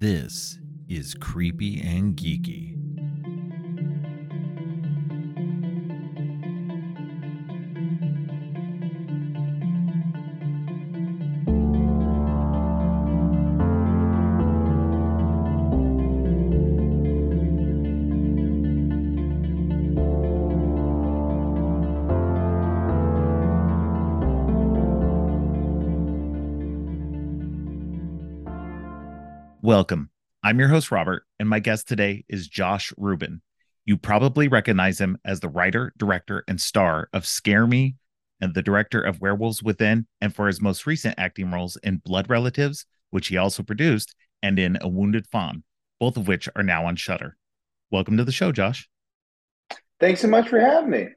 This is Creepy and Geeky. Welcome. I'm your host, Robert, and my guest today is Josh Rubin. You probably recognize him as the writer, director, and star of Scare Me and the director of Werewolves Within, and for his most recent acting roles in Blood Relatives, which he also produced, and in A Wounded Fawn, both of which are now on Shudder. Welcome to the show, Josh. Thanks so much for having me.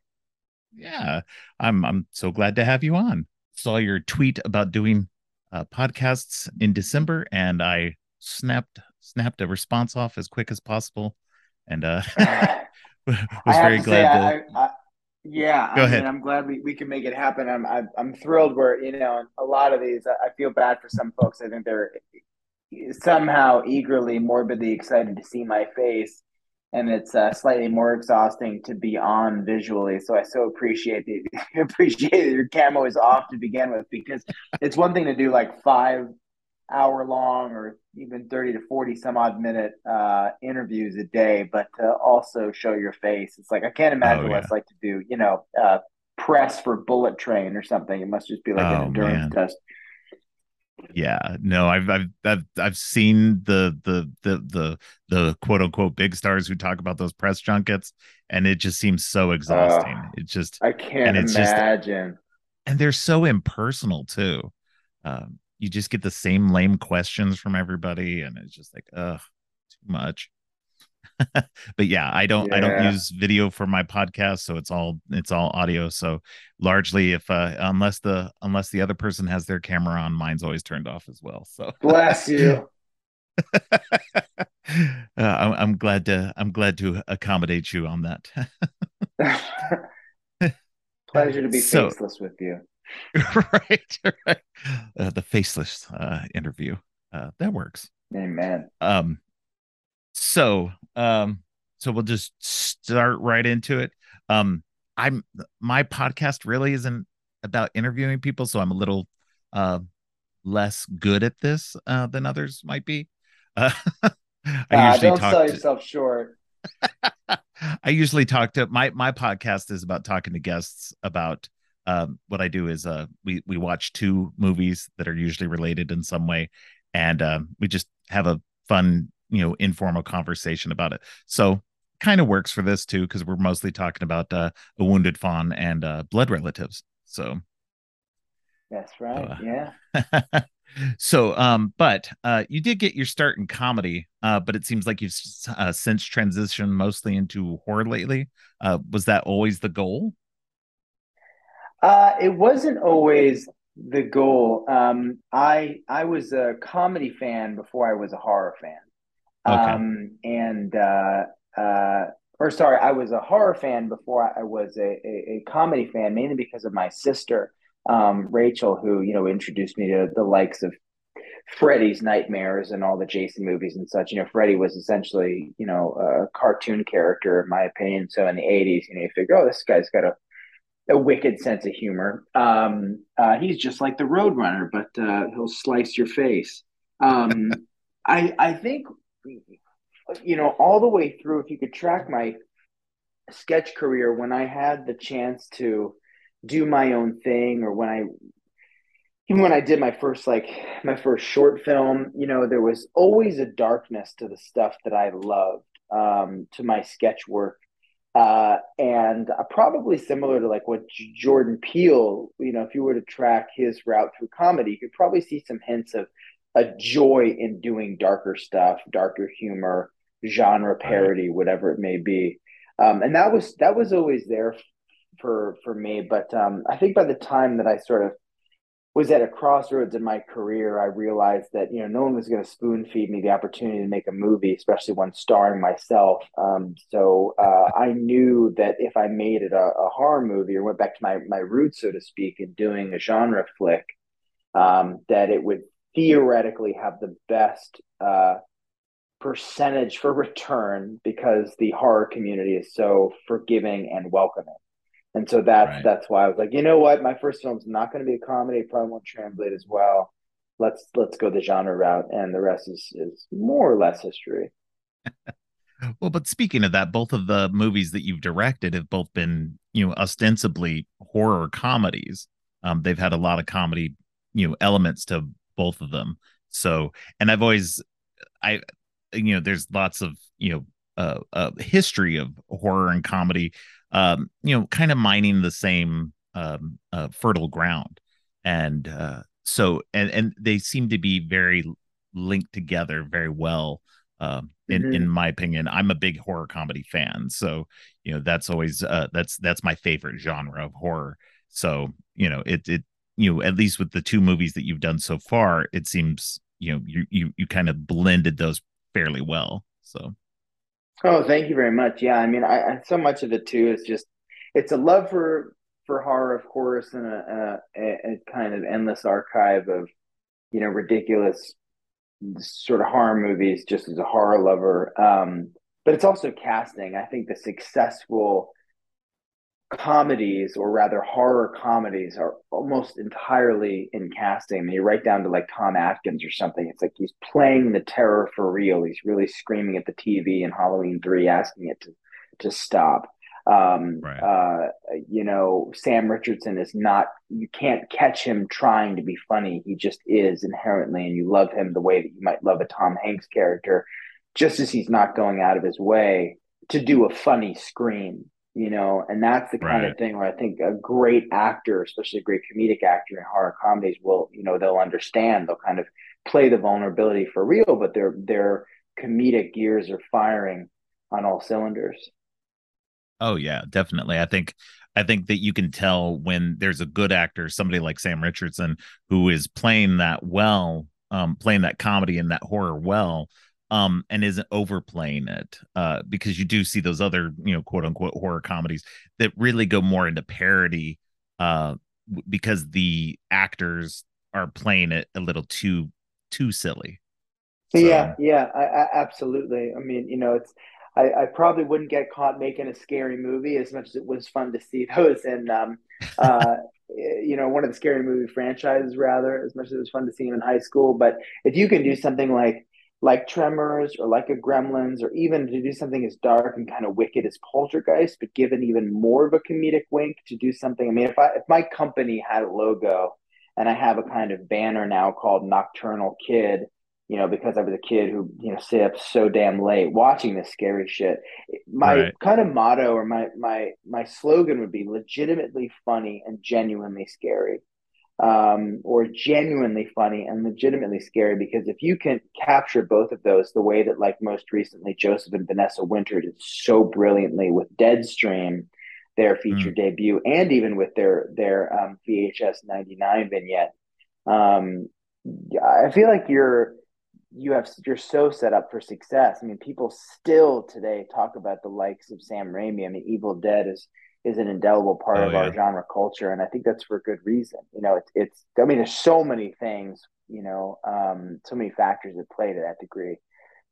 Yeah, I'm I'm so glad to have you on. Saw your tweet about doing uh, podcasts in December, and I snapped snapped a response off as quick as possible, and uh, was very glad. Say, to... I, I, yeah, Go I ahead. Mean, I'm glad we, we can make it happen. I'm, I'm I'm thrilled. Where you know a lot of these, I feel bad for some folks. I think they're somehow eagerly, morbidly excited to see my face, and it's uh, slightly more exhausting to be on visually. So I so appreciate the appreciate that your camo is off to begin with because it's one thing to do like five hour long or even 30 to 40 some odd minute uh, interviews a day, but to also show your face. It's like, I can't imagine Oh, what yeah. it's like to do, you know, uh, press for bullet train or something. It must just be like Oh, an endurance man. test. Yeah, no, I've I've I've I've seen the the the the the quote unquote big stars who talk about those press junkets, and it just seems so exhausting. it just I can't And it's just- imagine. and they're so impersonal too. Um, you just get the same lame questions from everybody, and it's just like, ugh, too much. but yeah, I don't I don't use video for my podcast, so it's all it's all audio. So largely, if uh, unless the unless the other person has their camera on, mine's always turned off as well. So Bless you. uh, I'm, I'm glad to I'm glad to accommodate you on that. Pleasure to be So- faceless with you. right, right. Uh, the faceless uh, interview uh, that works. Amen. Um, so um, so we'll just start right into it. Um, I'm my podcast really isn't about interviewing people, so I'm a little uh less good at this uh than others might be. Uh, I Ah, usually don't talk sell to- yourself short. I usually talk to my my podcast is about talking to guests about um what I do is uh we we watch two movies that are usually related in some way and um we just have a fun you know informal conversation about it. So kind of works for this too because we're mostly talking about uh a wounded fawn and uh blood relatives. So That's right. Uh, yeah. so um but uh you did get your start in comedy uh but it seems like you've uh, since transitioned mostly into horror lately uh was that always the goal Uh, it wasn't always the goal. Um, I I was a comedy fan before I was a horror fan. Okay. Um, and uh, uh, or sorry, I was a horror fan before I was a, a, a comedy fan, mainly because of my sister, um, Rachel, who you know introduced me to the likes of Freddy's Nightmares and all the Jason movies and such. You know, Freddy was essentially you know a cartoon character, in my opinion. So in the '80s, you know, you figure, oh, this guy's got a a wicked sense of humor. Um, uh, he's just like the Roadrunner, but uh, he'll slice your face. Um, I I think you know all the way through. If you could track my sketch career, when I had the chance to do my own thing, or when I even when I did my first like my first short film, you know, there was always a darkness to the stuff that I loved, um, to my sketch work uh, and uh, probably similar to like what J- Jordan Peele, you know, if you were to track his route through comedy, you could probably see some hints of a joy in doing darker stuff, darker humor, genre parody, whatever it may be. Um, and that was that was always there for for me. But um, I think by the time that I sort of was at a crossroads in my career, I realized that you know no one was going to spoon feed me the opportunity to make a movie, especially one starring myself. Um, so uh, I knew that if I made it a, a horror movie or went back to my my roots, so to speak, in doing a genre flick, um, that it would theoretically have the best uh, percentage for return because the horror community is so forgiving and welcoming. And so that's right. that's why I was like, you know what, my first film's not going to be a comedy. It probably won't translate as well. Let's let's go the genre route, and the rest is is more or less history. well, but speaking of that, both of the movies that you've directed have both been, you know, ostensibly horror comedies. Um, they've had a lot of comedy, you know, elements to both of them. So, and I've always, I, you know, there's lots of, you know, uh, uh history of horror and comedy, um, you know, kind of mining the same um, uh, fertile ground, and uh, so, and and they seem to be very linked together very well. Um, in mm-hmm. in my opinion, I'm a big horror comedy fan, so you know that's always uh, that's that's my favorite genre of horror. So you know, it it you know at least with the two movies that you've done so far, it seems you know you you you kind of blended those fairly well. So. Oh, thank you very much. Yeah, I mean, I, I so much of it too is just it's a love for for horror, of course, and a, a, a kind of endless archive of you know ridiculous sort of horror movies. Just as a horror lover, um, but it's also casting. I think the successful comedies or rather horror comedies are almost entirely in casting. I mean, you write down to like Tom Atkins or something. It's like he's playing the terror for real. He's really screaming at the TV in Halloween three, asking it to to stop. Um, right. uh, you know, Sam Richardson is not. You can't catch him trying to be funny. He just is inherently, and you love him the way that you might love a Tom Hanks character, just as he's not going out of his way to do a funny scream you know, and that's the kind right. of thing where I think a great actor, especially a great comedic actor in horror comedies, will, you know, they'll understand, they'll kind of play the vulnerability for real, but their their comedic gears are firing on all cylinders. Oh yeah, definitely. I think I think that you can tell when there's a good actor, somebody like Sam Richardson, who is playing that well, um, playing that comedy and that horror well, um, and isn't overplaying it uh, because you do see those other you know quote unquote horror comedies that really go more into parody uh, because the actors are playing it a little too too silly. So. Yeah, yeah, I, I, absolutely. I mean, you know, it's I, I, probably wouldn't get caught making a scary movie as much as it was fun to see those in um, uh, you know one of the scary movie franchises rather as much as it was fun to see them in high school. But if you can do something like like Tremors or like a Gremlins, or even to do something as dark and kind of wicked as Poltergeist, but given even more of a comedic wink to do something. I mean, if I if my company had a logo and I have a kind of banner now called Nocturnal Kid, you know, because I was a kid who you know stayed up so damn late watching this scary shit. My right. kind of motto or my my my slogan would be legitimately funny and genuinely scary um, or genuinely funny and legitimately scary. Because if you can capture both of those, the way that, like most recently, Joseph and Vanessa Winter did so brilliantly with Deadstream, their feature mm. debut, and even with their their um, VHS '99 vignette, um, I feel like you're you have you're so set up for success. I mean, people still today talk about the likes of Sam Raimi. I mean, Evil Dead is is an indelible part oh, of yeah. our genre culture, and I think that's for good reason. You know, it's it's. I mean, there's so many things. You know, um, so many factors that play to that degree.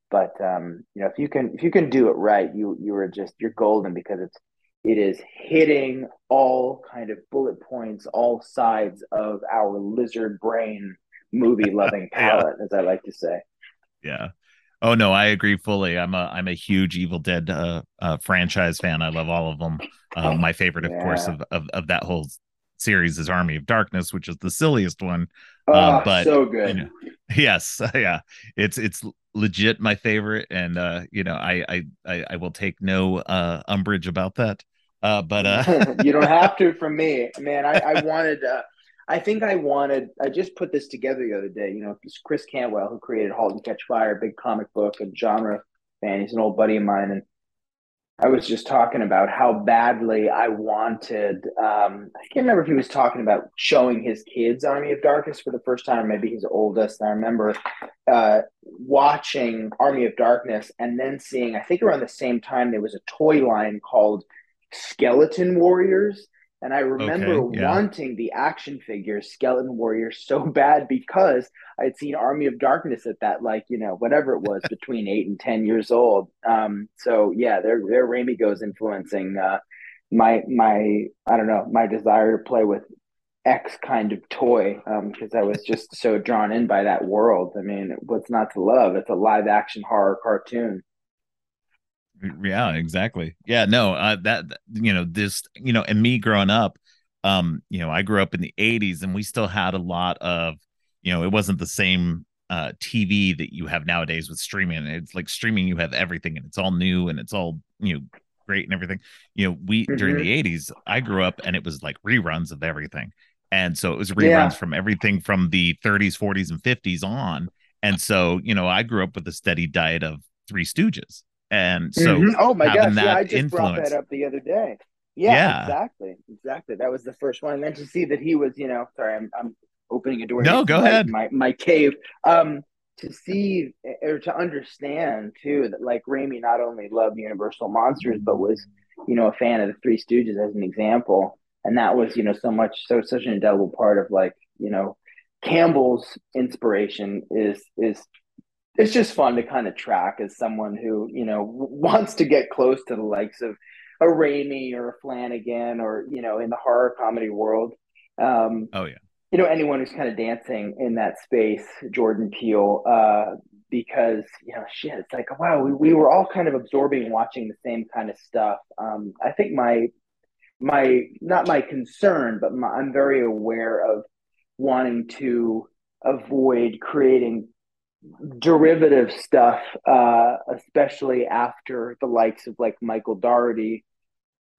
But um, you know, if you can if you can do it right, you you are just you're golden because it's it is hitting all kind of bullet points, all sides of our lizard brain movie loving palette, yeah. as I like to say. Yeah. Oh no, I agree fully. I'm a I'm a huge Evil Dead uh, uh, franchise fan. I love all of them. Uh, my favorite, of yeah. course, of, of of that whole series is Army of Darkness, which is the silliest one. Oh, but so good. You know, yes, yeah, it's it's legit my favorite, and uh, you know, I I I, will take no uh, umbrage about that. Uh, but uh, you don't have to from me, man. I, I wanted. I think I wanted. I just put this together the other day. You know, it's Chris Cantwell, who created *Halt and Catch Fire*, big comic book and genre fan. He's an old buddy of mine, and I was just talking about how badly I wanted. Um, I can't remember if he was talking about showing his kids Army of Darkness for the first time, maybe his oldest. And I remember uh, watching Army of Darkness and then seeing, I think around the same time, there was a toy line called Skeleton Warriors And I remember okay, yeah. wanting the action figure Skeleton Warrior so bad because I'd seen Army of Darkness at that, like, you know, whatever it was between eight and 10 years old. Um, so yeah, there, there Raimi goes influencing, uh, my, my, I don't know, my desire to play with X kind of toy because um, I was just so drawn in by that world. I mean, what's not to love? It's a live action horror cartoon. Yeah, exactly. Yeah, no, uh, that you know this, you know, and me growing up, um, you know, I grew up in the '80s, and we still had a lot of, you know, it wasn't the same uh TV that you have nowadays with streaming. It's like streaming, you have everything, and it's all new, and it's all you know great and everything. You know, we mm-hmm. during the '80s, I grew up, and it was like reruns of everything and so it was reruns yeah. from everything from the 30s 40s and 50s on and so you know i grew up with a steady diet of three stooges and so mm-hmm. oh my gosh. Yeah, i just influence, brought that up the other day. Yeah, yeah, exactly. Exactly. That was the first one. And then to see that he was you know sorry i'm, I'm opening a door no go my, ahead. my, my cave. Um to see or to understand too that like Raimi not only loved Universal monsters but was you know a fan of the Three Stooges as an example. And that was you know so much so such an indelible part of like you know Campbell's inspiration is is it's just fun to kind of track as someone who you know wants to get close to the likes of a Raimi or a Flanagan or you know in the horror comedy world. Um, oh yeah, you know anyone who's kind of dancing in that space, Jordan Peele, uh, because you know shit, it's like wow, we, we were all kind of absorbing watching the same kind of stuff. Um, I think my my not my concern, but my, I'm very aware of wanting to avoid creating derivative stuff, uh, especially after the likes of like Michael Dougherty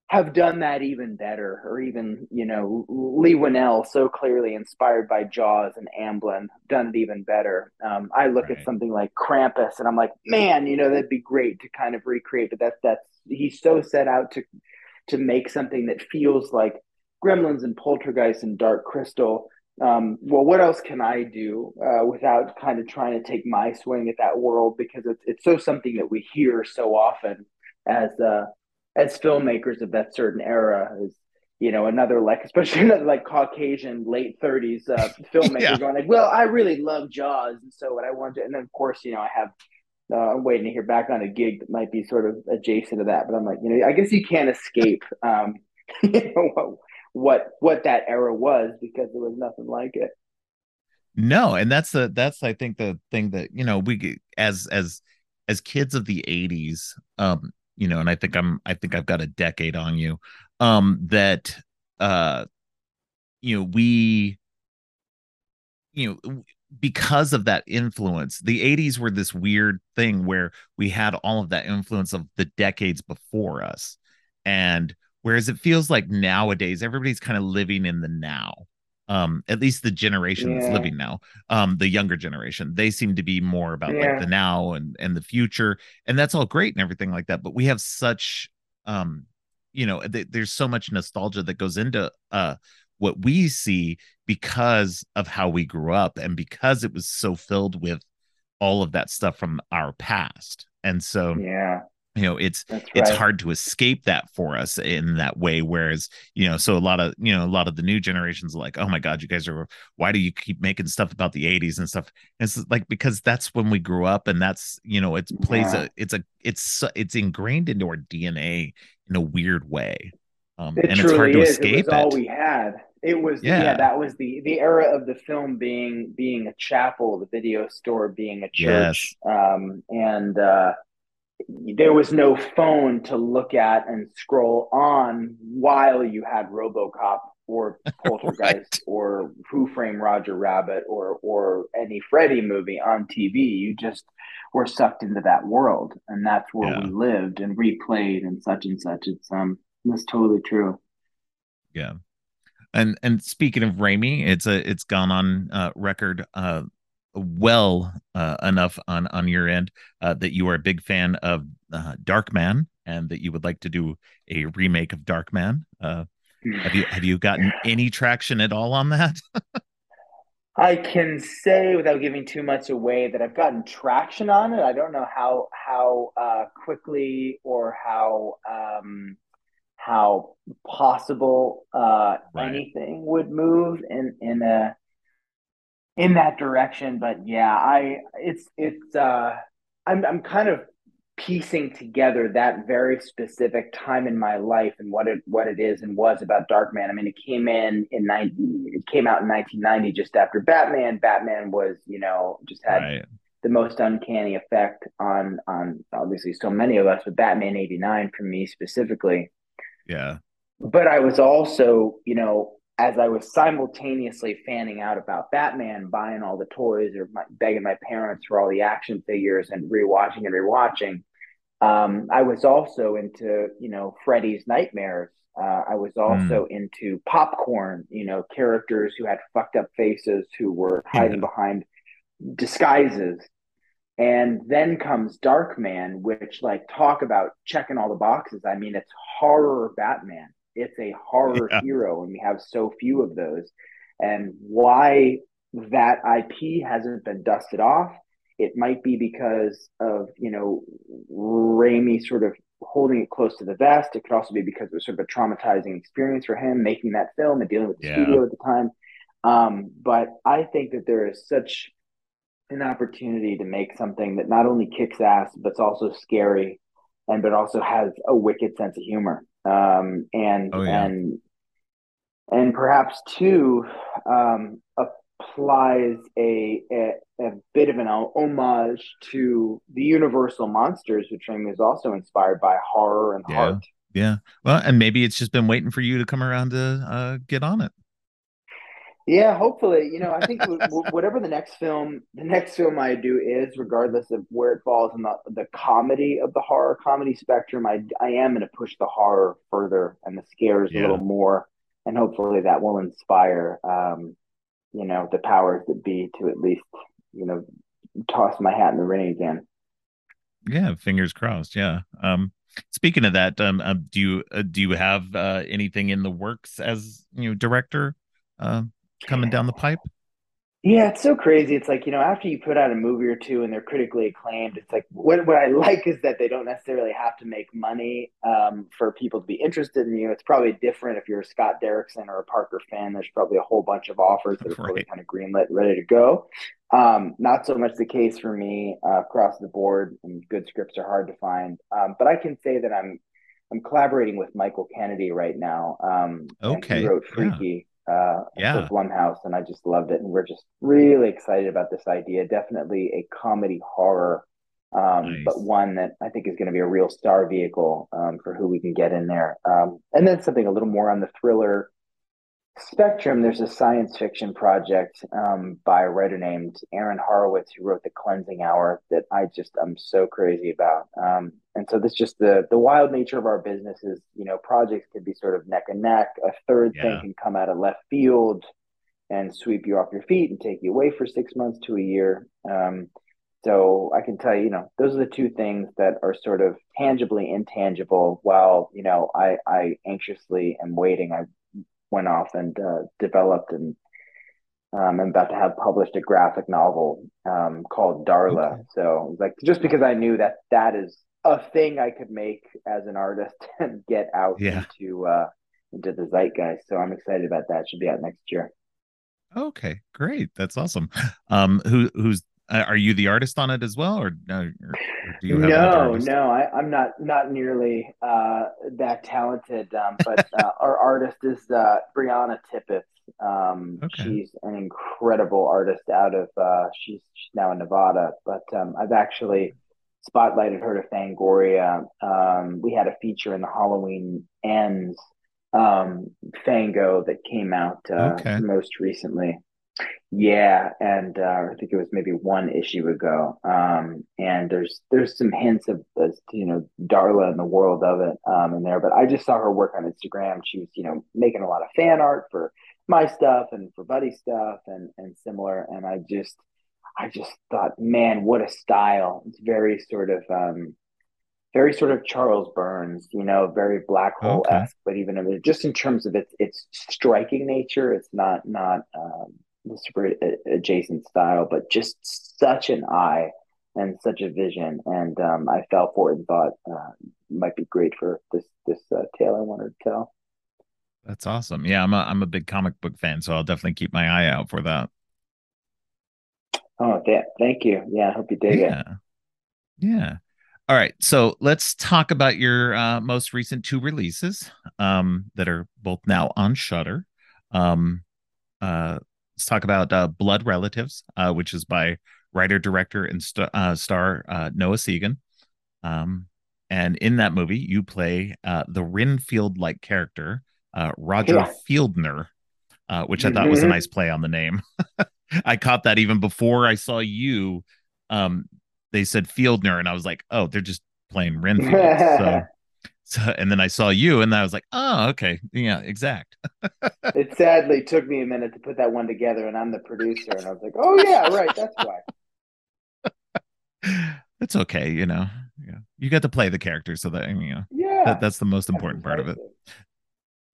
have done that even better, or even you know Leigh Whannell, so clearly inspired by Jaws and Amblin, done it even better. Um, I look right. at something like Krampus, and I'm like, man, you know that'd be great to kind of recreate, but that's that's he's so set out to to make something that feels like Gremlins and Poltergeist and Dark Crystal. Um, well, what else can I do uh, without kind of trying to take my swing at that world? Because it's it's so something that we hear so often as uh, as filmmakers of that certain era is you know another like especially another like Caucasian late thirties uh, filmmaker yeah. going like, well, I really love Jaws, and so what I want to, and then of course you know I have uh, I'm waiting to hear back on a gig that might be sort of adjacent to that. But I'm like, you know, I guess you can't escape um, you know, what, what what that era was because there was nothing like it. No, and that's the that's I think the thing that you know we as as as kids of the 80s um you know and I think I'm I think I've got a decade on you um that uh you know we you know because of that influence the 80s were this weird thing where we had all of that influence of the decades before us and whereas it feels like nowadays everybody's kind of living in the now um at least the generation yeah. that's living now um the younger generation they seem to be more about yeah. like the now and and the future and that's all great and everything like that but we have such um you know th- there's so much nostalgia that goes into uh what we see because of how we grew up and because it was so filled with all of that stuff from our past. And so, yeah, you know, it's right. it's hard to escape that for us in that way. Whereas, you know, so a lot of you know a lot of the new generations are like, oh my god, you guys are why do you keep making stuff about the '80s and stuff? And it's like because that's when we grew up, and that's you know, it plays yeah. a it's a it's it's ingrained into our DNA in a weird way. Um, it and it's hard to is. escape it. Was all we had. It was yeah. yeah. that was the the era of the film being being a chapel, the video store being a church, yes. um, and uh, there was no phone to look at and scroll on while you had RoboCop or Poltergeist right. or Who Framed Roger Rabbit or or any Freddy movie on TV. You just were sucked into that world, and that's where yeah. we lived and replayed and such and such. It's um, that's totally true. Yeah. And and speaking of Raimi, it's a it's gone on uh, record uh, well uh, enough on on your end uh, that you are a big fan of uh, Darkman and that you would like to do a remake of Darkman. Uh, have you have you gotten any traction at all on that? I can say without giving too much away that I've gotten traction on it. I don't know how how uh, quickly or how um, how possible uh, Right. anything would move in in a in that direction. But yeah, I it's it's uh, I'm I'm kind of piecing together that very specific time in my life and what it what it is and was about Darkman. I mean, it came in in 90 it came out in 1990 just after Batman. Batman was, you know, just had Right. the most uncanny effect on on obviously so many of us, but Batman 89 for me specifically. Yeah. But I was also, you know, as I was simultaneously fanning out about Batman, buying all the toys or my, begging my parents for all the action figures and rewatching and rewatching, um, I was also into, you know, Freddy's Nightmares. Uh, I was also into popcorn, you know, characters who had fucked up faces who were hiding Yeah. behind disguises. And then comes Darkman, which like talk about checking all the boxes. I mean, it's horror Batman. It's a horror Yeah. hero, and we have so few of those. And why that IP hasn't been dusted off, it might be because of, you know, Raimi sort of holding it close to the vest. It could also be because it was sort of a traumatizing experience for him making that film and dealing with the Yeah. studio at the time. Um, but I think that there is such an opportunity to make something that not only kicks ass but it's also scary and but also has a wicked sense of humor um and Oh, yeah. and and perhaps too um applies a, a a bit of an homage to the universal monsters which I mean is also inspired by horror and Yeah. heart Yeah. Well, and maybe it's just been waiting for you to come around to uh, get on it. Yeah, hopefully, you know, I think w- w- whatever the next film, the next film I do is, regardless of where it falls in the the comedy of the horror comedy spectrum, I I am going to push the horror further and the scares a little more, and hopefully that will inspire, um, you know, the powers that be to at least, you know, toss my hat in the ring again. Yeah. Fingers crossed. Yeah. Um, speaking of that, um, um do you uh, do you have uh, anything in the works as you know director uh, coming down the pipe? Yeah, it's so crazy. It's like, you know, after you put out a movie or two and they're critically acclaimed, it's like what what I like is that they don't necessarily have to make money um, for people to be interested in you. It's probably different if you're a Scott Derrickson or a Parker fan. There's probably a whole bunch of offers that are probably kind of greenlit, ready to go. Um, not so much the case for me uh, across the board, and good scripts are hard to find. Um, but I can say that I'm I'm collaborating with Michael Kennedy right now. Um, Okay. he wrote Yeah. Uh, Yeah. Blumhouse, and I just loved it. And we're just really excited about this idea. Definitely a comedy horror, um, Nice. but one that I think is going to be a real star vehicle um, for who we can get in there. Um, and then something a little more on the thriller spectrum. There's a science fiction project um, by a writer named Aaron Horwitz who wrote The Cleansing Hour that I just I'm so crazy about. Um, and so this just the the wild nature of our business is you know projects could be sort of neck and neck. A third thing can come out of left field and sweep you off your feet and take you away for six months to a year. Um, so I can tell you, you know, those are the two things that are sort of tangibly intangible. While you know, I I anxiously am waiting. I went off and uh, developed and um, I'm about to have published a graphic novel um, called Darla. Okay. So like just because I knew that that is a thing I could make as an artist and get out Yeah. into uh, into the zeitgeist. So I'm excited about that. Should be out next year. Okay, great. That's awesome. Um, who who's uh, are you the artist on it as well, or, no, or, or do you have no, no, I, I'm not not nearly uh, that talented. Um, but uh, our artist is uh, Brianna Tippett. Um, Okay. She's an incredible artist out of uh, she's, she's now in Nevada. But um, I've actually spotlighted her to Fangoria. Um, we had a feature in the Halloween Ends um, Fango that came out uh, Okay. most recently. Yeah, and uh, I think it was maybe one issue ago. Um, and there's there's some hints of this, you know, Darla and the world of it um, in there. But I just saw her work on Instagram. She was, you know, making a lot of fan art for my stuff and for Buddy stuff and and similar. And I just I just thought, man, what a style! It's very sort of um, very sort of Charles Burns, you know, very black hole esque, but even just in terms of its its striking nature, it's not not um, super adjacent style, but just such an eye and such a vision. And um, I fell for it and thought, uh, might be great for this this uh, tale I wanted to tell. That's awesome. Yeah, I'm a I'm a big comic book fan, so I'll definitely keep my eye out for that. Oh, yeah. thank you. Yeah, I hope you dig yeah. it. Yeah. All right. So let's talk about your uh, most recent two releases um, that are both now on Shudder. Um, uh, let's talk about uh, Blood Relatives, uh, which is by writer, director, and st- uh, star uh, Noah Segan. Um, and in that movie, you play uh, the Renfield like character, uh, Roger yeah. Fieldner, uh, which I thought was a mm-hmm. nice play on the name. I caught that even before I saw you. Um, they said Fieldner, and I was like, oh, they're just playing Renfield. so, so, and then I saw you, and I was like, oh, okay, yeah, exact. it sadly took me a minute to put that one together, and I'm the producer, and I was like, oh yeah, right, that's why. It's okay, you know. Yeah, you get to play the character, so that you know, yeah, that, that's the most important part of it.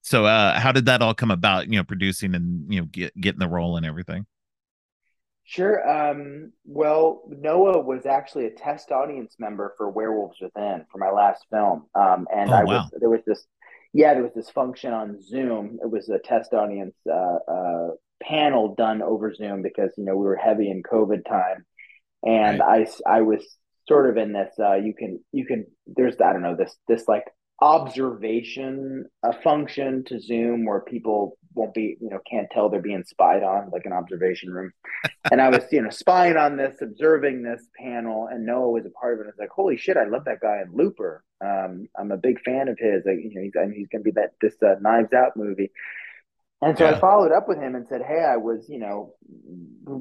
So, uh, how did that all come about? You know, producing and you know, get, getting the role and everything. Sure. Um, well, Noah was actually a test audience member for Werewolves Within for my last film, um, and oh, I was there was this, yeah, there was this function on Zoom. It was a test audience uh, uh, panel done over Zoom because you know we were heavy in COVID time, and right. I I was sort of in this. Uh, you can you can there's I don't know this this like observation a function to Zoom where people won't be, you know, can't tell they're being spied on, like an observation room. and I was, you know, spying on this, observing this panel, and Noah was a part of it. It's like, holy shit, I love that guy in Looper. Um, I'm a big fan of his. Like, you know, he's, I mean, he's going to be that this uh, Knives Out movie. And so yeah. I followed up with him and said, "Hey, I was, you know,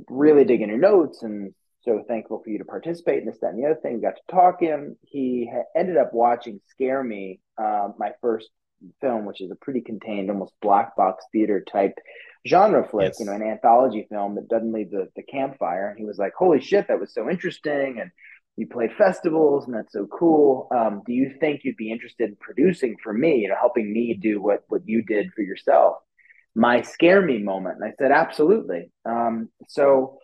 really digging your notes and so thankful for you to participate in this, that, and the other thing. We got to talking. He ended up watching Scare Me, uh, my first film, which is a pretty contained, almost black box theater type genre flick, yes. you know, an anthology film that doesn't leave the, the campfire. And he was like, holy shit, that was so interesting. And you played festivals and that's so cool. Um, do you think you'd be interested in producing for me, you know, helping me do what, what you did for yourself? My scare me moment. And I said, absolutely. Um, so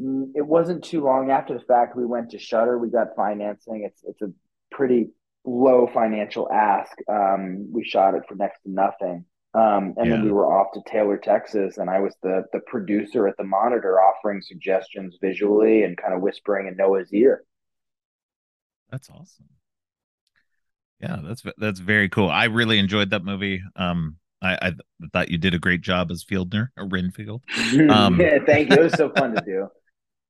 Mm, it wasn't too long after the fact we went to Shudder. We got financing. It's it's a pretty low financial ask. Um, we shot it for next to nothing. Um, and yeah. then we were off to Taylor, Texas, and I was the the producer at the monitor, offering suggestions visually and kind of whispering in Noah's ear. That's awesome. Yeah, that's that's very cool. I really enjoyed that movie. Um, I, I thought you did a great job as Fieldner or Renfield. Um, yeah, thank you. It was so fun to do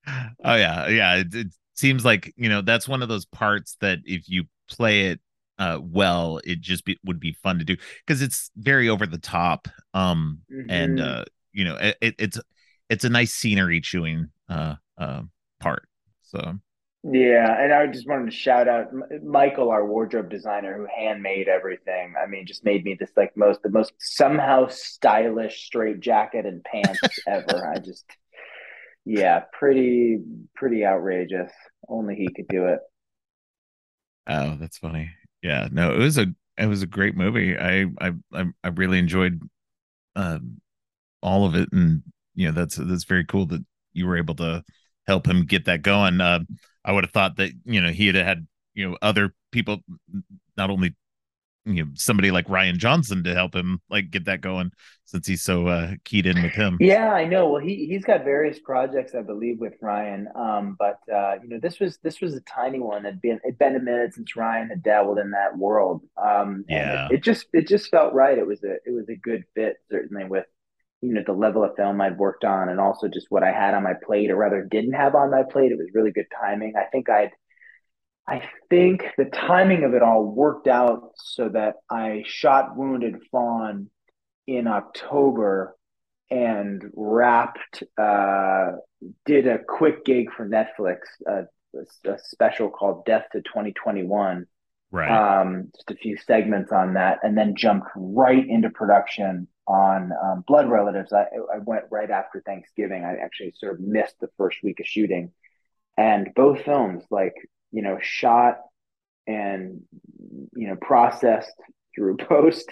oh yeah yeah it, it, seems like you know that's one of those parts that if you play it uh well it just be, would be fun to do because it's very over the top um mm-hmm. and uh you know it, it's it's a nice scenery chewing uh uh part so yeah, and I just wanted to shout out Michael, our wardrobe designer, who handmade everything. I mean, just made me this like most the most somehow stylish straight jacket and pants ever. I just yeah, pretty pretty outrageous. Only he could do it. Oh, that's funny. Yeah, no, it was a it was a great movie. I I I really enjoyed um all of it, and you know that's that's very cool that you were able to help him get that going. Uh, I would have thought that you know he had had you know other people not only you know somebody like Rian Johnson to help him like get that going since he's so uh, keyed in with him. Yeah, I know. Well, he he's got various projects, I believe, with Rian, Um, but uh, you know, this was this was a tiny one. It'd been it'd been a minute since Rian had dabbled in that world. Um, yeah, it, it, just it just felt right. It was a it was a good fit, certainly with you know the level of film I'd worked on, and also just what I had on my plate, or rather didn't have on my plate. It was really good timing. I think I'd I think the timing of it all worked out so that I shot Wounded Fawn in October and wrapped, uh, did a quick gig for Netflix, uh, a special called Death to 2021. Right. Um, just a few segments on that, and then jumped right into production on um, Blood Relatives. I, I went right after Thanksgiving. I actually sort of missed the first week of shooting. And both films, like you know, shot and you know processed through post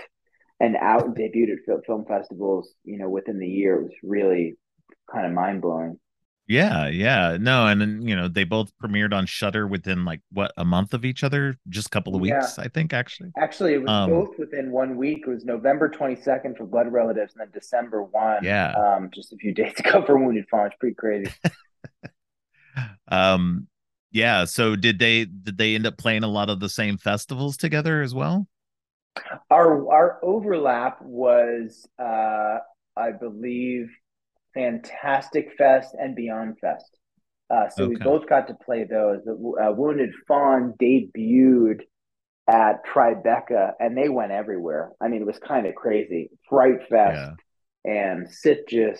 and out debuted at film festivals. You know, within the year, it was really kind of mind blowing. Yeah, yeah. No, and then you know, they both premiered on Shudder within like what, a month of each other, just a couple of Yeah. weeks, I think actually. Actually, it was Um, both within one week. It was November 22nd for Blood Relatives and then December 1, yeah. um, just a few days ago for Wounded Fawn. It's pretty crazy. Um, yeah, so did they did they end up playing a lot of the same festivals together as well? Our our overlap was, uh, I believe, Fantastic Fest and Beyond Fest. Uh, so we both got to play those. Uh, Wounded Fawn debuted at Tribeca, and they went everywhere. I mean, it was kind of crazy. Fright Fest Yeah. and Sitges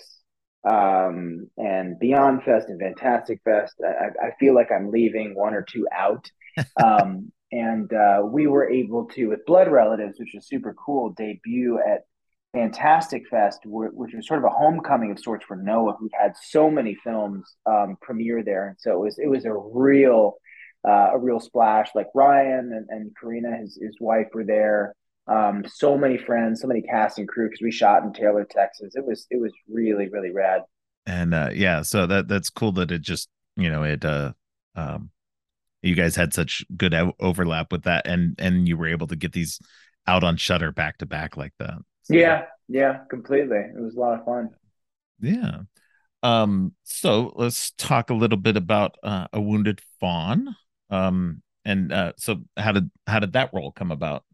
um, and Beyond Fest and Fantastic Fest. I, I feel like I'm leaving one or two out. Um, and uh, we were able to, with Blood Relatives, which was super cool, debut at Fantastic Fest, which was sort of a homecoming of sorts for Noah, who had so many films um, premiere there, and so it was it was a real uh, a real splash. Like Rian and, and Karina, his his wife, were there. Um, so many friends, so many cast and crew because we shot in Taylor, Texas. It was it was really really rad. And uh yeah, so that that's cool that it just, you know, it uh um you guys had such good o- overlap with that and and you were able to get these out on Shudder back to back like that. So Yeah, yeah, completely. It was a lot of fun. yeah. Um so let's talk a little bit about uh A Wounded Fawn. Um and uh so how did how did that role come about?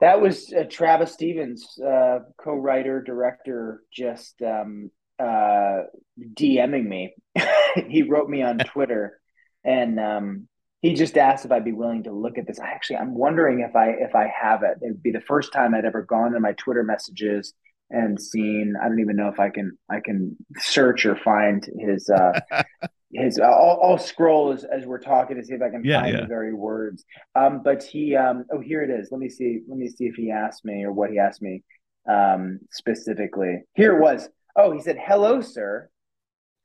That was uh, Travis Stevens, uh, co-writer, director, just um, uh, DMing me. he wrote me on Twitter, and um, he just asked if I'd be willing to look at this. I actually, I'm wondering if I if I have it. It'd be the first time I'd ever gone to my Twitter messages and seen. I don't even know if I can I can search or find his uh, his I'll, I'll scroll as, as we're talking to see if I can Yeah, find yeah. the very words. Um, but he um, oh here it is. Let me see. Let me see if he asked me or what he asked me um, specifically. Here it was. Oh, he said, "Hello, sir.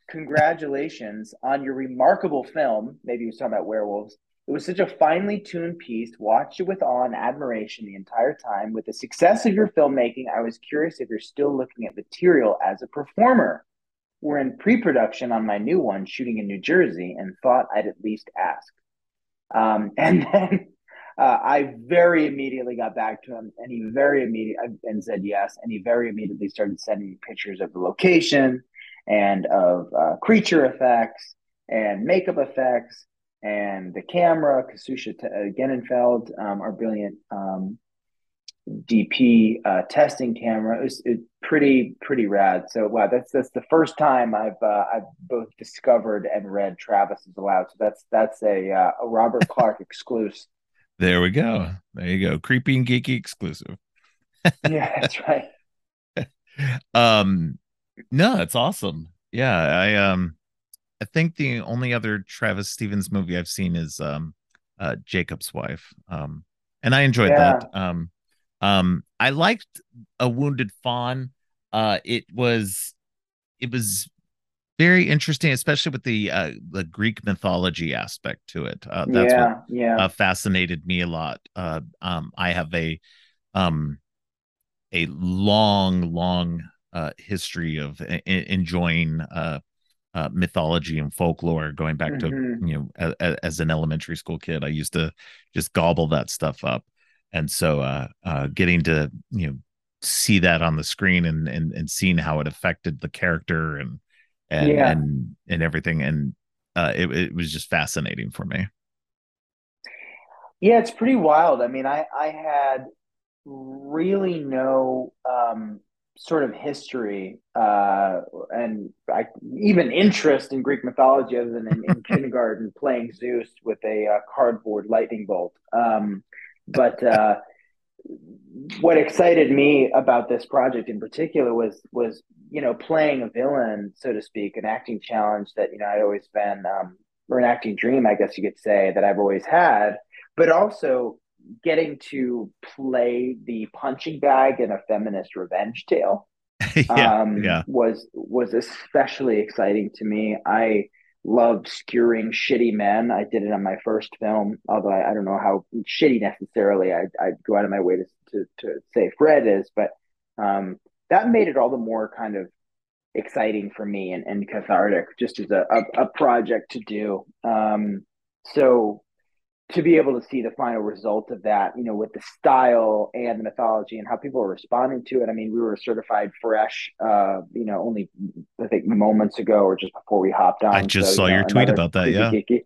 Congratulations on your remarkable film." Maybe he was talking about werewolves. It was such a finely tuned piece. Watched it with awe and admiration the entire time. With the success of your filmmaking, I was curious if you're still looking at material as a performer. We're in pre production on my new one, shooting in New Jersey, and thought I'd at least ask. Um, and then uh, I very immediately got back to him, and he very immediately and said yes. And he very immediately started sending me pictures of the location and of uh, creature effects and makeup effects and the camera. Kasusha uh, Genenfeld, um, our brilliant um, DP uh, testing camera. It was it, pretty pretty rad. So wow, that's that's the first time I've uh, I've both discovered and read Travis is Allowed. So that's that's a uh, a Robert Clark exclusive. There we go. There you go. Creepy and geeky exclusive. yeah, that's right. um no, it's awesome. Yeah, I um I think the only other Travis Stevens movie I've seen is um uh Jacob's Wife. Um and I enjoyed Yeah. that. Um um I liked A Wounded Fawn. Uh it was it was very interesting, especially with the uh the Greek mythology aspect to it. Uh that's what Yeah, yeah. uh, fascinated me a lot. Uh, um, I have a um, a long, long uh, history of enjoying uh, uh, mythology and folklore, going back to Mhm. you know a, as an elementary school kid. I used to just gobble that stuff up, and so uh, uh, getting to you know see that on the screen and and and seeing how it affected the character and and Yeah. and and everything and uh, it, it was just fascinating for me. Yeah, it's pretty wild. I mean, I I had really no um, sort of history uh, and I, even interest in Greek mythology other than in, in kindergarten playing Zeus with a uh, cardboard lightning bolt. Um, but uh, what excited me about this project in particular was was you know playing a villain, so to speak, an acting challenge that you know I'd always been um, or an acting dream, I guess you could say, that I've always had, but also getting to play the punching bag in a feminist revenge tale yeah, um, yeah. was was especially exciting to me. I love skewering shitty men. I did it on my first film, although I, I don't know how shitty necessarily I, I'd go out of my way to, to, to say Fred is, but um, that made it all the more kind of exciting for me and, and cathartic just as a, a, a project to do. Um, so to be able to see the final result of that, you know, with the style and the mythology and how people are responding to it. I mean, we were certified fresh, uh, you know, only I think moments ago or just before we hopped on. I just so, saw you know, your tweet about that. Yeah. Geeky,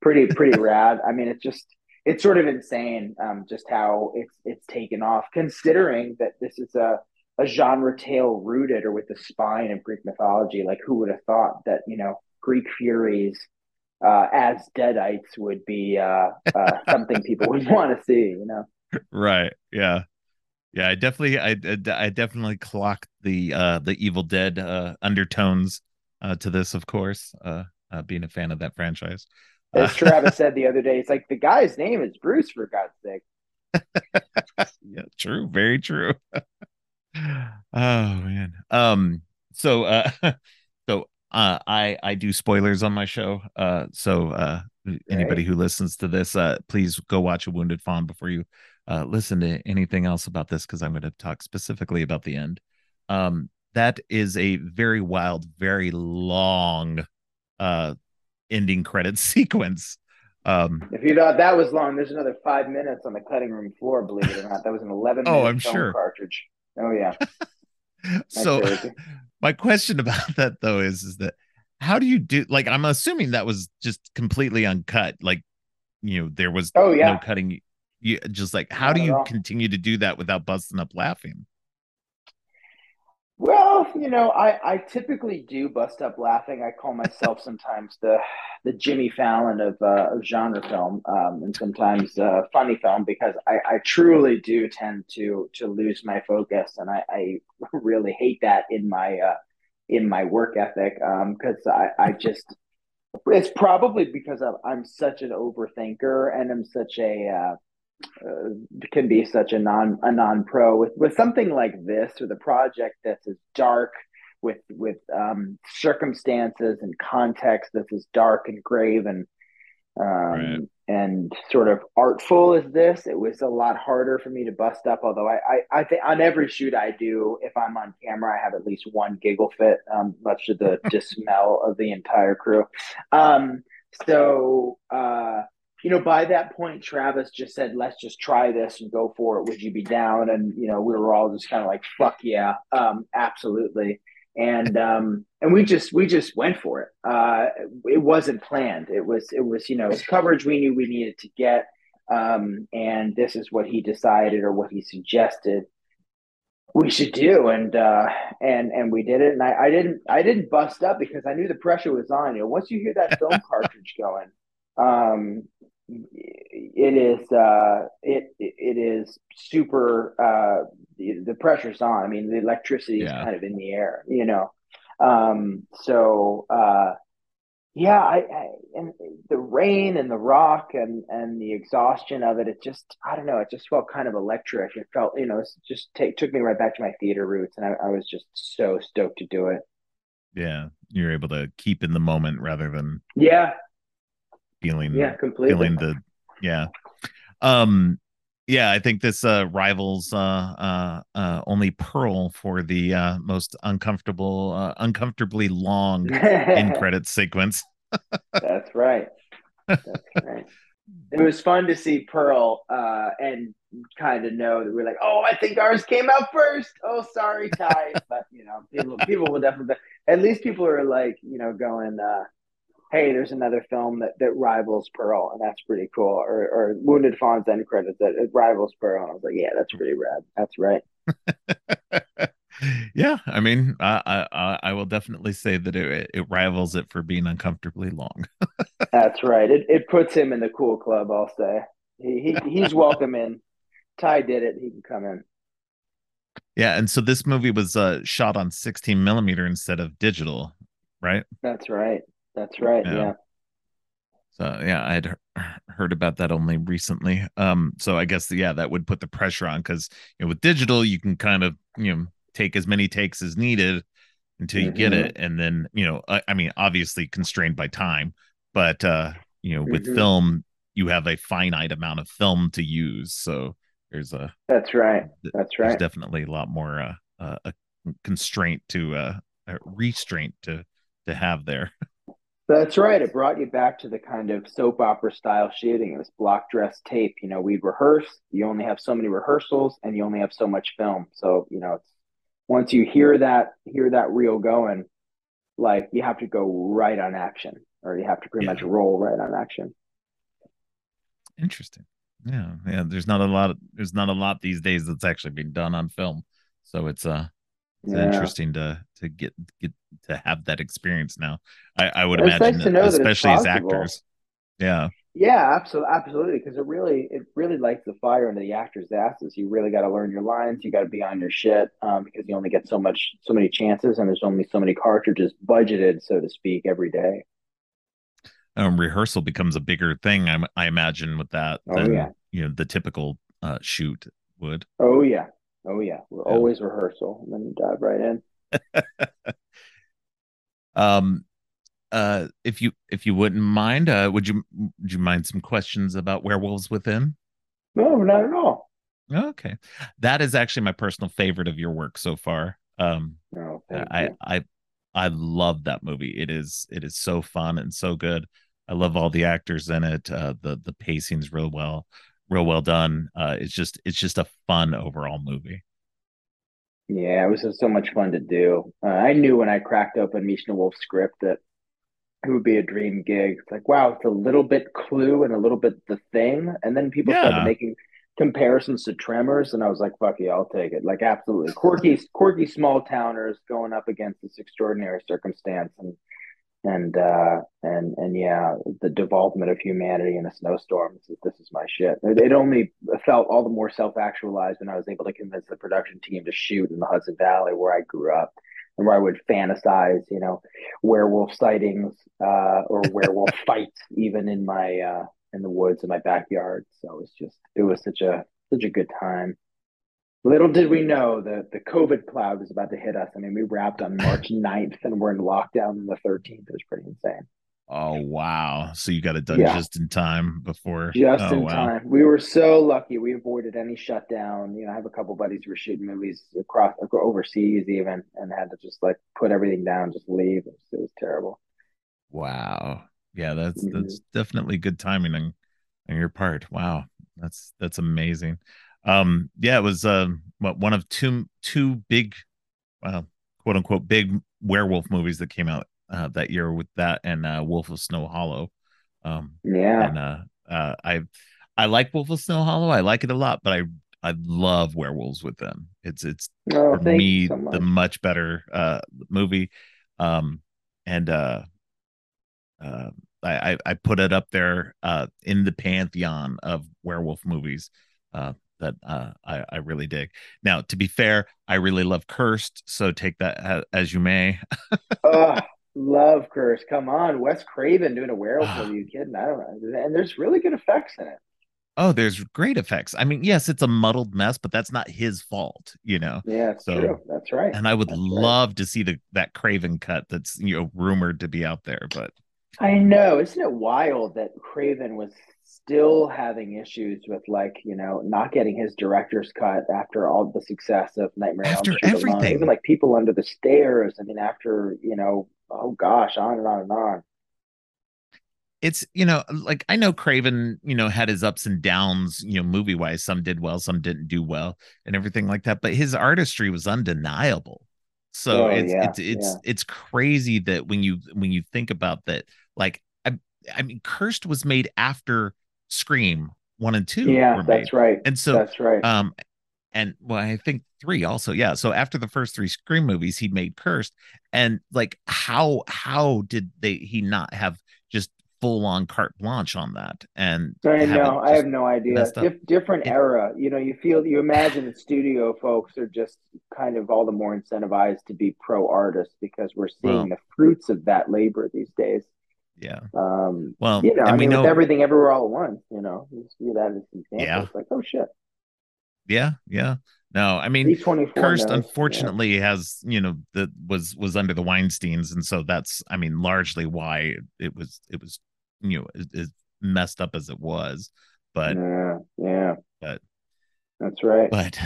pretty, pretty rad. I mean, it's just, it's sort of insane um, just how it's, it's taken off considering that this is a, a genre tale rooted or with the spine of Greek mythology. Like who would have thought that, you know, Greek furies, uh, as deadites would be uh, uh, something people would want to see, you know. Right. Yeah. Yeah. I definitely, I, I definitely clocked the uh, the Evil Dead uh, undertones uh, to this, of course. Uh, uh, being a fan of that franchise. As Travis said the other day, it's like the guy's name is Bruce, for God's sake. yeah, true. Very true. oh man. Um. So, uh, uh i i do spoilers on my show uh so uh anybody who listens to this uh please go watch a wounded fawn before you uh listen to anything else about this because i'm going to talk specifically about the end. Um that is a very wild very long uh ending credit sequence. Um if you thought that was long there's another five minutes on the cutting room floor believe it or not. That was an 11 oh i'm sure. cartridge. Oh yeah. So my question about that though is is that how do you do like i'm assuming that was just completely uncut like you know there was oh yeah. no cutting you just like how do you continue to do that without busting up laughing well, you know, I, I typically do bust up laughing. I call myself sometimes the the Jimmy Fallon of, uh, of genre film, um, and sometimes uh, funny film because I, I truly do tend to to lose my focus, and I, I really hate that in my uh, in my work ethic because um, I, I just it's probably because I'm such an overthinker and I'm such a uh, can be such a non a non pro with with something like this or the project that's as dark with with um, circumstances and context that's as dark and grave and um, right. and sort of artful as this. It was a lot harder for me to bust up. Although I I, I think on every shoot I do, if I'm on camera, I have at least one giggle fit, um, much to the dismay of the entire crew. Um, so. Uh, you know, by that point, Travis just said, let's just try this and go for it. Would you be down? And, you know, we were all just kind of like, fuck yeah, um, absolutely. And, um, and we just, we just went for it. Uh, it wasn't planned. It was, it was, you know, coverage we knew we needed to get. Um, and this is what he decided or what he suggested we should do and uh and and we did it and I, I didn't i didn't bust up because i knew the pressure was on you know once you hear that film cartridge going um it is uh, it it is super uh, the, the, pressure's on. I mean, the electricity is yeah. kind of in the air, you know. Um, so uh, yeah, I, I, and the rain and the rock and and the exhaustion of it, it just I don't know, it just felt kind of electric. It felt you know, it just take, took me right back to my theater roots, and I, I was just so stoked to do it. Yeah, you're able to keep in the moment rather than yeah feeling yeah completely. feeling the yeah. Um yeah i think this uh rivals uh uh uh only pearl for the uh most uncomfortable uh uncomfortably long in credit sequence. That's right. That's right. It was fun to see pearl uh and kind of know that we're like oh i think ours came out first. Oh sorry Ti but you know people people will definitely at least people are like you know going uh hey, there's another film that, that rivals Pearl, and that's pretty cool. Or, or Wounded Fawn's end credits that it rivals Pearl. And I was like, yeah, that's pretty rad. That's right. yeah, I mean, I, I I will definitely say that it it rivals it for being uncomfortably long. that's right. It it puts him in the cool club. I'll say he, he he's welcome in. Ti did it. He can come in. Yeah, and so this movie was uh, shot on 16 millimeter instead of digital, right? That's right. That's right. Yeah. yeah. So yeah, I had heard about that only recently. Um, so I guess yeah, that would put the pressure on because you know with digital you can kind of you know take as many takes as needed until you mm-hmm. get it, and then you know I, I, mean obviously constrained by time, but uh, you know with mm-hmm. film you have a finite amount of film to use, so there's a that's right, that's right. Definitely a lot more uh, uh a constraint to uh uh, restraint to to have there. That's right. It brought you back to the kind of soap opera style shooting. It was block dress tape. You know, we'd rehearse. You only have so many rehearsals, and you only have so much film. So you know, it's once you hear that hear that reel going, like you have to go right on action, or you have to pretty yeah. much roll right on action. Interesting. Yeah, yeah. There's not a lot. Of, there's not a lot these days that's actually being done on film. So it's uh it's yeah. interesting to to get get to have that experience now. I, I would it's imagine, nice especially as actors. Yeah. Yeah, absolutely, absolutely. Because it really, it really lights the fire into the actors' asses. You really got to learn your lines. You got to be on your shit um, because you only get so much, so many chances, and there's only so many cartridges budgeted, so to speak, every day. Um, rehearsal becomes a bigger thing. I, I imagine with that oh, than yeah. you know the typical uh, shoot would. Oh yeah, oh yeah. We're yeah. always rehearsal, and then you dive right in. um uh if you if you wouldn't mind uh would you would you mind some questions about werewolves within? No not at all. Okay. That is actually my personal favorite of your work so far. Um oh, i you. i i love that movie. It is it is so fun and so good. I love all the actors in it. Uh the the pacing's real well real well done. Uh it's just it's just a fun overall movie yeah, it was so much fun to do. Uh, I knew when I cracked open Mishna Wolff's script that it would be a dream gig. It's like, wow, it's a little bit Clue and a little bit The Thing, and then people yeah. started making comparisons to Tremors, and I was like, fuck yeah, I'll take it. Like, absolutely, quirky, quirky small towners going up against this extraordinary circumstance, and and uh, and and yeah, the development of humanity in a snowstorm. This is, this is my shit. It only felt all the more self actualized when I was able to convince the production team to shoot in the Hudson Valley where I grew up and where I would fantasize, you know, werewolf sightings uh, or werewolf fights, even in my uh, in the woods in my backyard. So it was just it was such a such a good time. Little did we know that the COVID cloud was about to hit us. I mean, we wrapped on March 9th and we're in lockdown on the 13th. It was pretty insane. Oh wow! So you got it done yeah. just in time before. Just oh, in wow. time. We were so lucky. We avoided any shutdown. You know, I have a couple buddies who were shooting movies across overseas, even, and had to just like put everything down, just leave. It was, it was terrible. Wow. Yeah, that's mm-hmm. that's definitely good timing on, on your part. Wow, that's that's amazing. Um, yeah, it was uh, what one of two two big, uh, quote unquote, big werewolf movies that came out uh, that year with that and uh, Wolf of Snow Hollow. Um, yeah, and uh, uh, I I like Wolf of Snow Hollow. I like it a lot, but I I love Werewolves Within. It's it's oh, for me so much. the much better uh, movie. Um, and uh, uh, I I put it up there uh, in the pantheon of werewolf movies. Uh, that uh, I, I really dig. Now, to be fair, I really love Cursed, so take that as you may. uh, Love Cursed. Come on, Wes Craven doing a werewolf movie. you kidding? I don't know. And there's really good effects in it. Oh, there's great effects. I mean, yes, it's a muddled mess, but that's not his fault, you know. Yeah, so, true. That's right. And I would that's love right. to see the that Craven cut that's you know rumored to be out there, but I know, isn't it wild that Craven was still having issues with like you know not getting his director's cut after all the success of Nightmare after on everything, alone. even like people under the stairs. I mean, after you know oh gosh, on and on and on. It's you know like I know Craven you know had his ups and downs you know movie wise some did well some didn't do well and everything like that but his artistry was undeniable so oh, it's, yeah, it's it's yeah. it's crazy that when you when you think about that like I I mean Cursed was made after Scream one and two yeah that's right and so that's right um and well, I think three also. Yeah. So after the first three Scream movies, he made Cursed, and like how how did they he not have just full on carte blanche on that? And I know I have no idea. Dif- different it, era. You know, you feel you imagine the studio folks are just kind of all the more incentivized to be pro artists because we're seeing well, the fruits of that labor these days. Yeah. Um. Well, you know, I mean, know, everything everywhere all at once. You know, you see that as an example. Yeah. It's like, oh shit. Yeah, yeah. No, I mean, Cursed unfortunately yeah. has you know that was was under the Weinstein's, and so that's I mean largely why it was it was you know as messed up as it was, but yeah, yeah, but that's right. But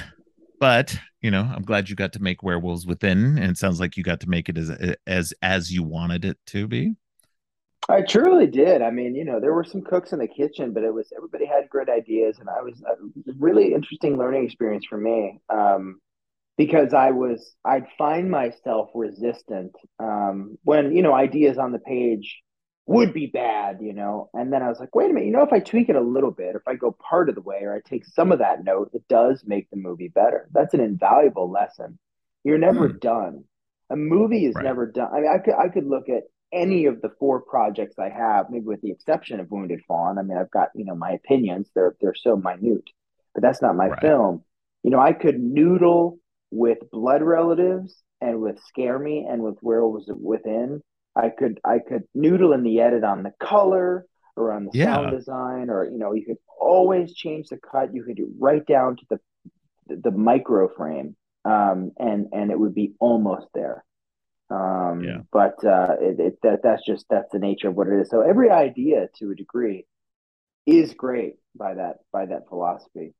but you know, I'm glad you got to make Werewolves Within, and it sounds like you got to make it as as as you wanted it to be. I truly did. I mean, you know, there were some cooks in the kitchen, but it was everybody had great ideas, and I was a really interesting learning experience for me um, because I was I'd find myself resistant um, when you know ideas on the page would be bad, you know, and then I was like, wait a minute, you know, if I tweak it a little bit, if I go part of the way, or I take some of that note, it does make the movie better. That's an invaluable lesson. You're never mm. done. A movie is right. never done. I mean, I could I could look at any of the four projects I have, maybe with the exception of Wounded Fawn. I mean, I've got you know my opinions; they're they're so minute, but that's not my right. film. You know, I could noodle with Blood Relatives and with Scare Me and with Werewolves Within. I could I could noodle in the edit on the color or on the yeah. sound design, or you know, you could always change the cut. You could do right down to the the, the micro frame, um, and and it would be almost there. Um, yeah. But uh, it, it, that that's just that's the nature of what it is. So every idea, to a degree, is great by that by that philosophy.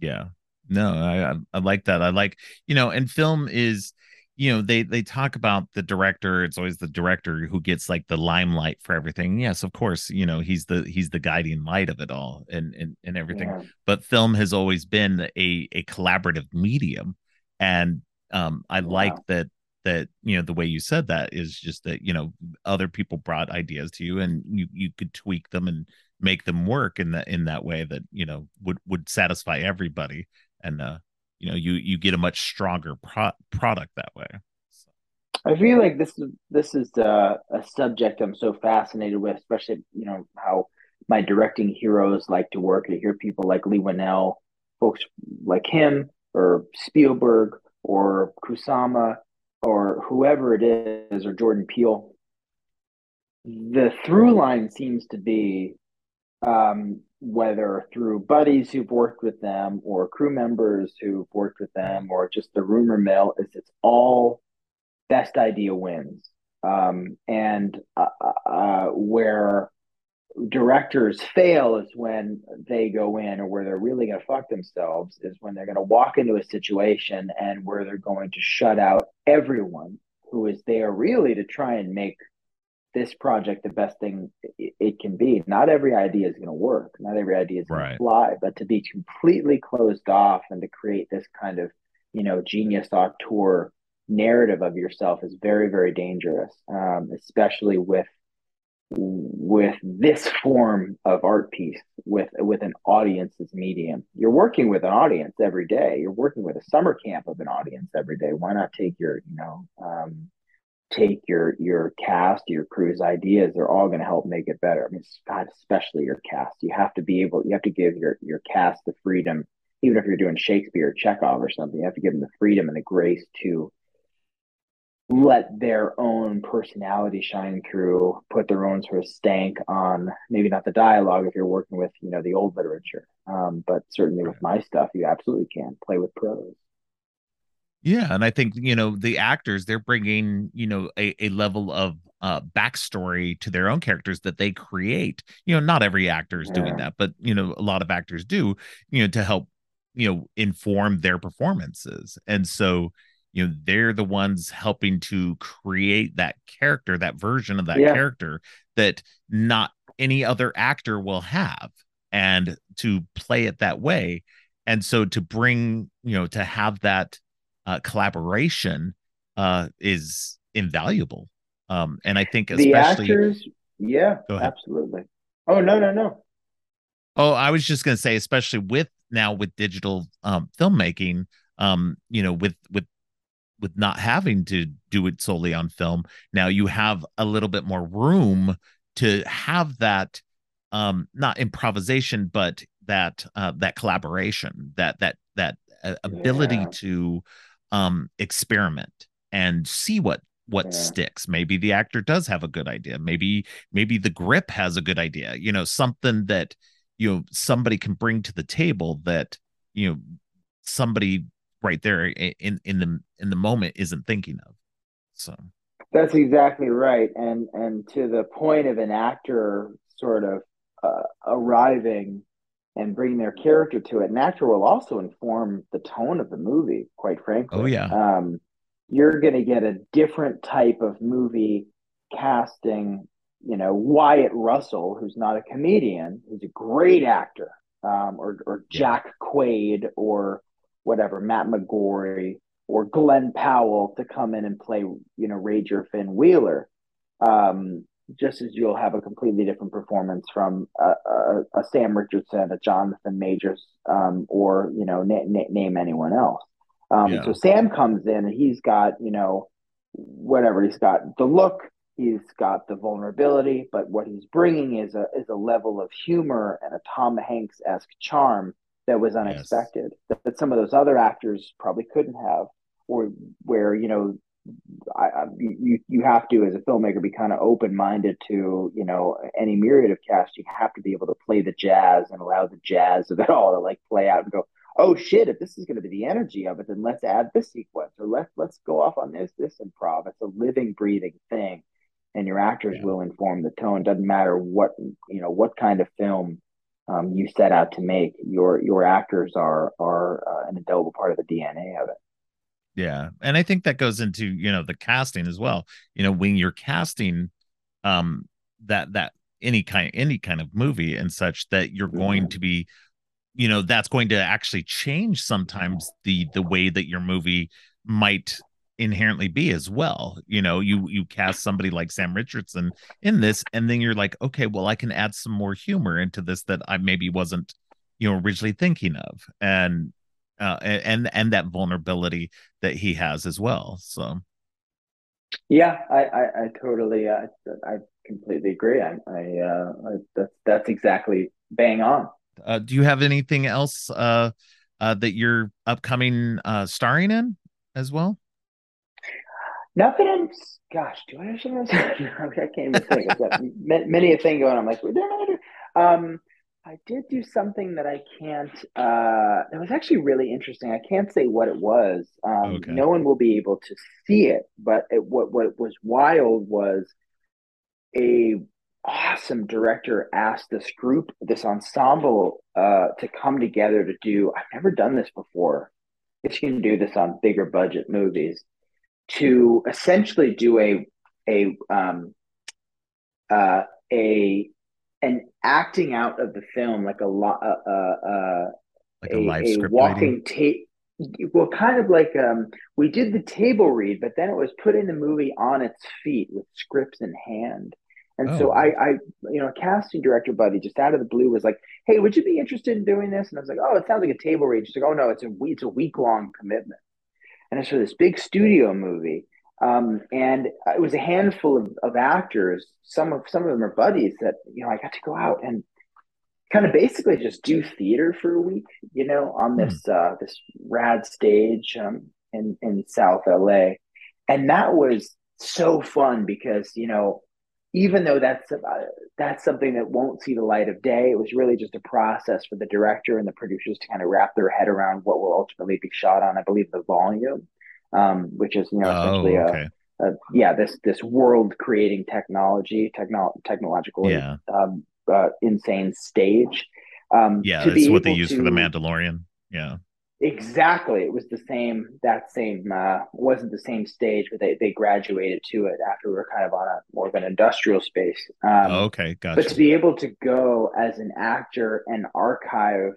Yeah. No, I I like that. I like you know, and film is you know they they talk about the director it's always the director who gets like the limelight for everything yes of course you know he's the he's the guiding light of it all and and, and everything yeah. but film has always been a a collaborative medium and um i like that that you know the way you said that is just that you know other people brought ideas to you and you you could tweak them and make them work in that in that way that you know would would satisfy everybody and uh you know you you get a much stronger pro- product that way. I feel like this is this is uh, a subject i'm so fascinated with especially you know how my directing heroes like to work. To hear people like leigh whannell folks like him or spielberg or kusama or whoever it is, or Jordan Peele, the through line seems to be um, whether through buddies who've worked with them or crew members who've worked with them or just the rumor mill is it's all best idea wins. Um, and uh, uh, uh where directors fail is when they go in or where they're really going to fuck themselves is when they're going to walk into a situation and where they're going to shut out everyone who is there really to try and make this project the best thing it can be. Not every idea is going to work. Not every idea is going right. to fly, but to be completely closed off and to create this kind of, you know, genius auteur narrative of yourself is very, very dangerous, um, especially with with this form of art piece with with an audience's medium you're working with an audience every day you're working with a summer camp of an audience every day why not take your you know um, take your your cast your crew's ideas they're all going to help make it better i mean god especially your cast you have to be able you have to give your your cast the freedom even if you're doing shakespeare or chekhov or something you have to give them the freedom and the grace to let their own personality shine through, put their own sort of stank on maybe not the dialogue if you're working with, you know, the old literature. Um, but certainly with my stuff, you absolutely can play with prose. Yeah, and I think you know the actors they're bringing you know a, a level of uh backstory to their own characters that they create. You know, not every actor is yeah. doing that, but you know a lot of actors do. You know, to help you know inform their performances, and so you know they're the ones helping to create that character that version of that yeah. character that not any other actor will have and to play it that way and so to bring you know to have that uh, collaboration uh, is invaluable. Um and i think especially the actors yeah absolutely. Oh no no no. Oh i was just going to say especially with now with digital um filmmaking um you know with with with not having to do it solely on film now you have a little bit more room to have that um not improvisation but that uh that collaboration that that that uh, ability yeah. to um experiment and see what what yeah. sticks. Maybe the actor does have a good idea. Maybe maybe the grip has a good idea you know something that you know somebody can bring to the table that you know somebody right there in in the in the moment isn't thinking of. So. That's exactly right. And and to the point of an actor sort of uh, arriving and bring their character to it. An actor will also inform the tone of the movie, quite frankly. Oh yeah. Um, you're going to get a different type of movie casting. You know, Wyatt Russell, who's not a comedian, who's a great actor, um, or or Jack Quaid, or whatever, Matt McGorry, or Glen Powell to come in and play, you know, Rager Finn Wheeler. Um, just as you'll have a completely different performance from a, a, a Sam Richardson, a Jonathan Majors, um, or you know, na- na- name anyone else. Um, yeah. So Sam comes in and he's got you know, whatever he's got the look, he's got the vulnerability, but what he's bringing is a is a level of humor and a Tom Hanks esque charm that was unexpected yes. that, that some of those other actors probably couldn't have, or where you know I, I, you you have to as a filmmaker be kind of open minded to you know any myriad of cast. You have to be able to play the jazz and allow the jazz of it all to like play out and go. Oh shit! If this is going to be the energy of it, then let's add this sequence or let's let's go off on this this improv. It's a living, breathing thing, and your actors yeah. will inform the tone. Doesn't matter what you know what kind of film um, you set out to make. Your your actors are are uh, an indelible part of the DNA of it. Yeah. And I think that goes into, you know, the casting as well. You know, when you're casting um that that any kind any kind of movie and such that you're going mm-hmm. to be you know that's going to actually change sometimes the the way that your movie might inherently be as well you know you you cast somebody like sam richardson in this and then you're like okay well i can add some more humor into this that i maybe wasn't you know originally thinking of and uh, and and that vulnerability that he has as well. So, yeah, I I, I totally uh, I completely agree. I, I, uh, I that's that's exactly bang on. Uh, do you have anything else uh, uh, that you're upcoming uh, starring in as well? Nothing. In, gosh, do I have something? I can't even think. I've got many a thing going. I'm like, um, I did do something that I can't. Uh, that was actually really interesting. I can't say what it was. Um, okay. No one will be able to see it, but it, what what was wild was a awesome director asked this group, this ensemble, uh, to come together to do. I've never done this before. If you can do this on bigger budget movies, to essentially do a a um, uh, a and acting out of the film like a lot uh, uh, uh, like a, a, live a walking tape well kind of like um we did the table read but then it was putting the movie on its feet with scripts in hand and oh. so I, I, you know, a casting director buddy just out of the blue was like, "Hey, would you be interested in doing this?" And I was like, "Oh, it sounds like a table read." She's like, "Oh no, it's a it's a week long commitment," and it's for this big studio movie. Um, and it was a handful of, of actors. Some of some of them are buddies that you know I got to go out and kind of basically just do theater for a week. You know, on this mm. uh, this rad stage um, in in South LA, and that was so fun because you know even though that's uh, that's something that won't see the light of day, it was really just a process for the director and the producers to kind of wrap their head around what will ultimately be shot on. I believe the volume um, which is you know essentially oh, okay. a, a, yeah this this world creating technology techno- technological yeah. um, uh, insane stage. Um, yeah, that's what they use to, for the Mandalorian. Yeah, exactly. It was the same that same uh, wasn't the same stage, but they they graduated to it after we were kind of on a more of an industrial space. Um, oh, okay, gotcha. But to be able to go as an actor and archive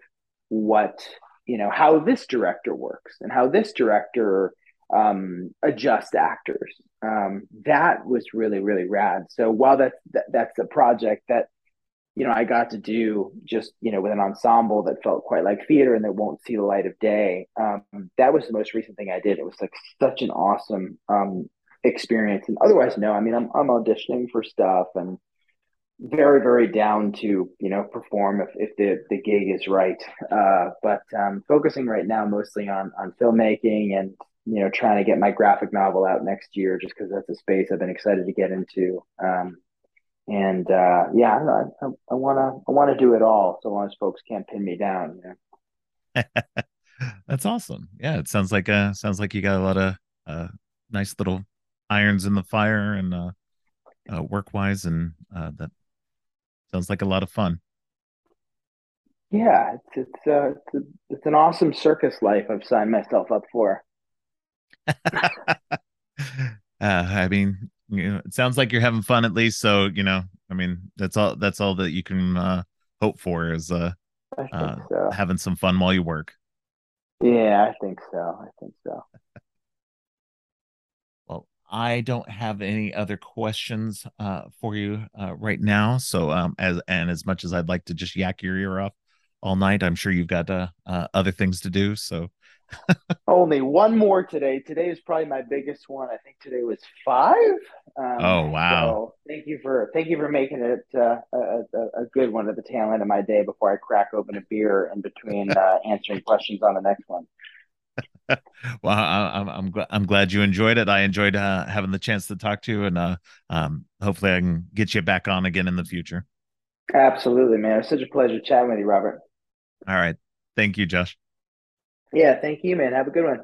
what you know how this director works and how this director um, adjust actors. Um, that was really really rad. So while that's that, that's a project that you know I got to do just you know with an ensemble that felt quite like theater and that won't see the light of day. Um, that was the most recent thing I did. It was like such an awesome um, experience. And otherwise, no, I mean I'm I'm auditioning for stuff and very very down to you know perform if, if the the gig is right uh, but um, focusing right now mostly on on filmmaking and you know, trying to get my graphic novel out next year just because that's a space I've been excited to get into. Um, and uh, yeah, I, I want to I want to do it all so long as folks can't pin me down. You know? that's awesome. Yeah, it sounds like uh sounds like you got a lot of uh, nice little irons in the fire and uh, uh work wise, and uh, that sounds like a lot of fun. Yeah, it's it's uh, it's, a, it's an awesome circus life I've signed myself up for. uh, I mean, you know, it sounds like you're having fun at least. So you know, I mean, that's all. That's all that you can uh, hope for is uh, uh so. having some fun while you work. Yeah, I think so. I think so. well, I don't have any other questions uh, for you uh, right now. So, um, as and as much as I'd like to just yak your ear off all night, I'm sure you've got uh, uh other things to do. So, Only one more today. Today is probably my biggest one. I think today was five. Um, oh wow! So thank you for thank you for making it uh, a, a, a, good one at the tail end of my day before I crack open a beer in between uh, answering questions on the next one. well, I, am I'm glad I'm glad you enjoyed it. I enjoyed uh, having the chance to talk to you, and uh, um, hopefully I can get you back on again in the future. Absolutely, man. It's such a pleasure chatting with you, Robert. All right, thank you, Josh. Yeah, thank you, man. Have a good one.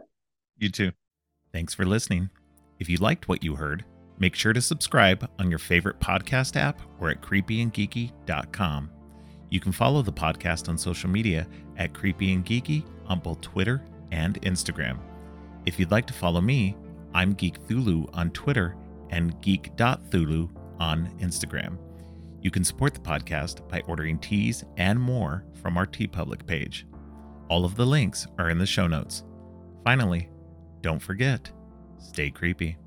You too. Thanks for listening. If you liked what you heard, make sure to subscribe on your favorite podcast app or at creepyandgeeky.com. You can follow the podcast on social media at Creepy and Geeky on both Twitter and Instagram. If you'd like to follow me, I'm Geek Thulu on Twitter and geek.thulu on Instagram. You can support the podcast by ordering teas and more from our TeePublic page. All of the links are in the show notes. Finally, don't forget, stay creepy.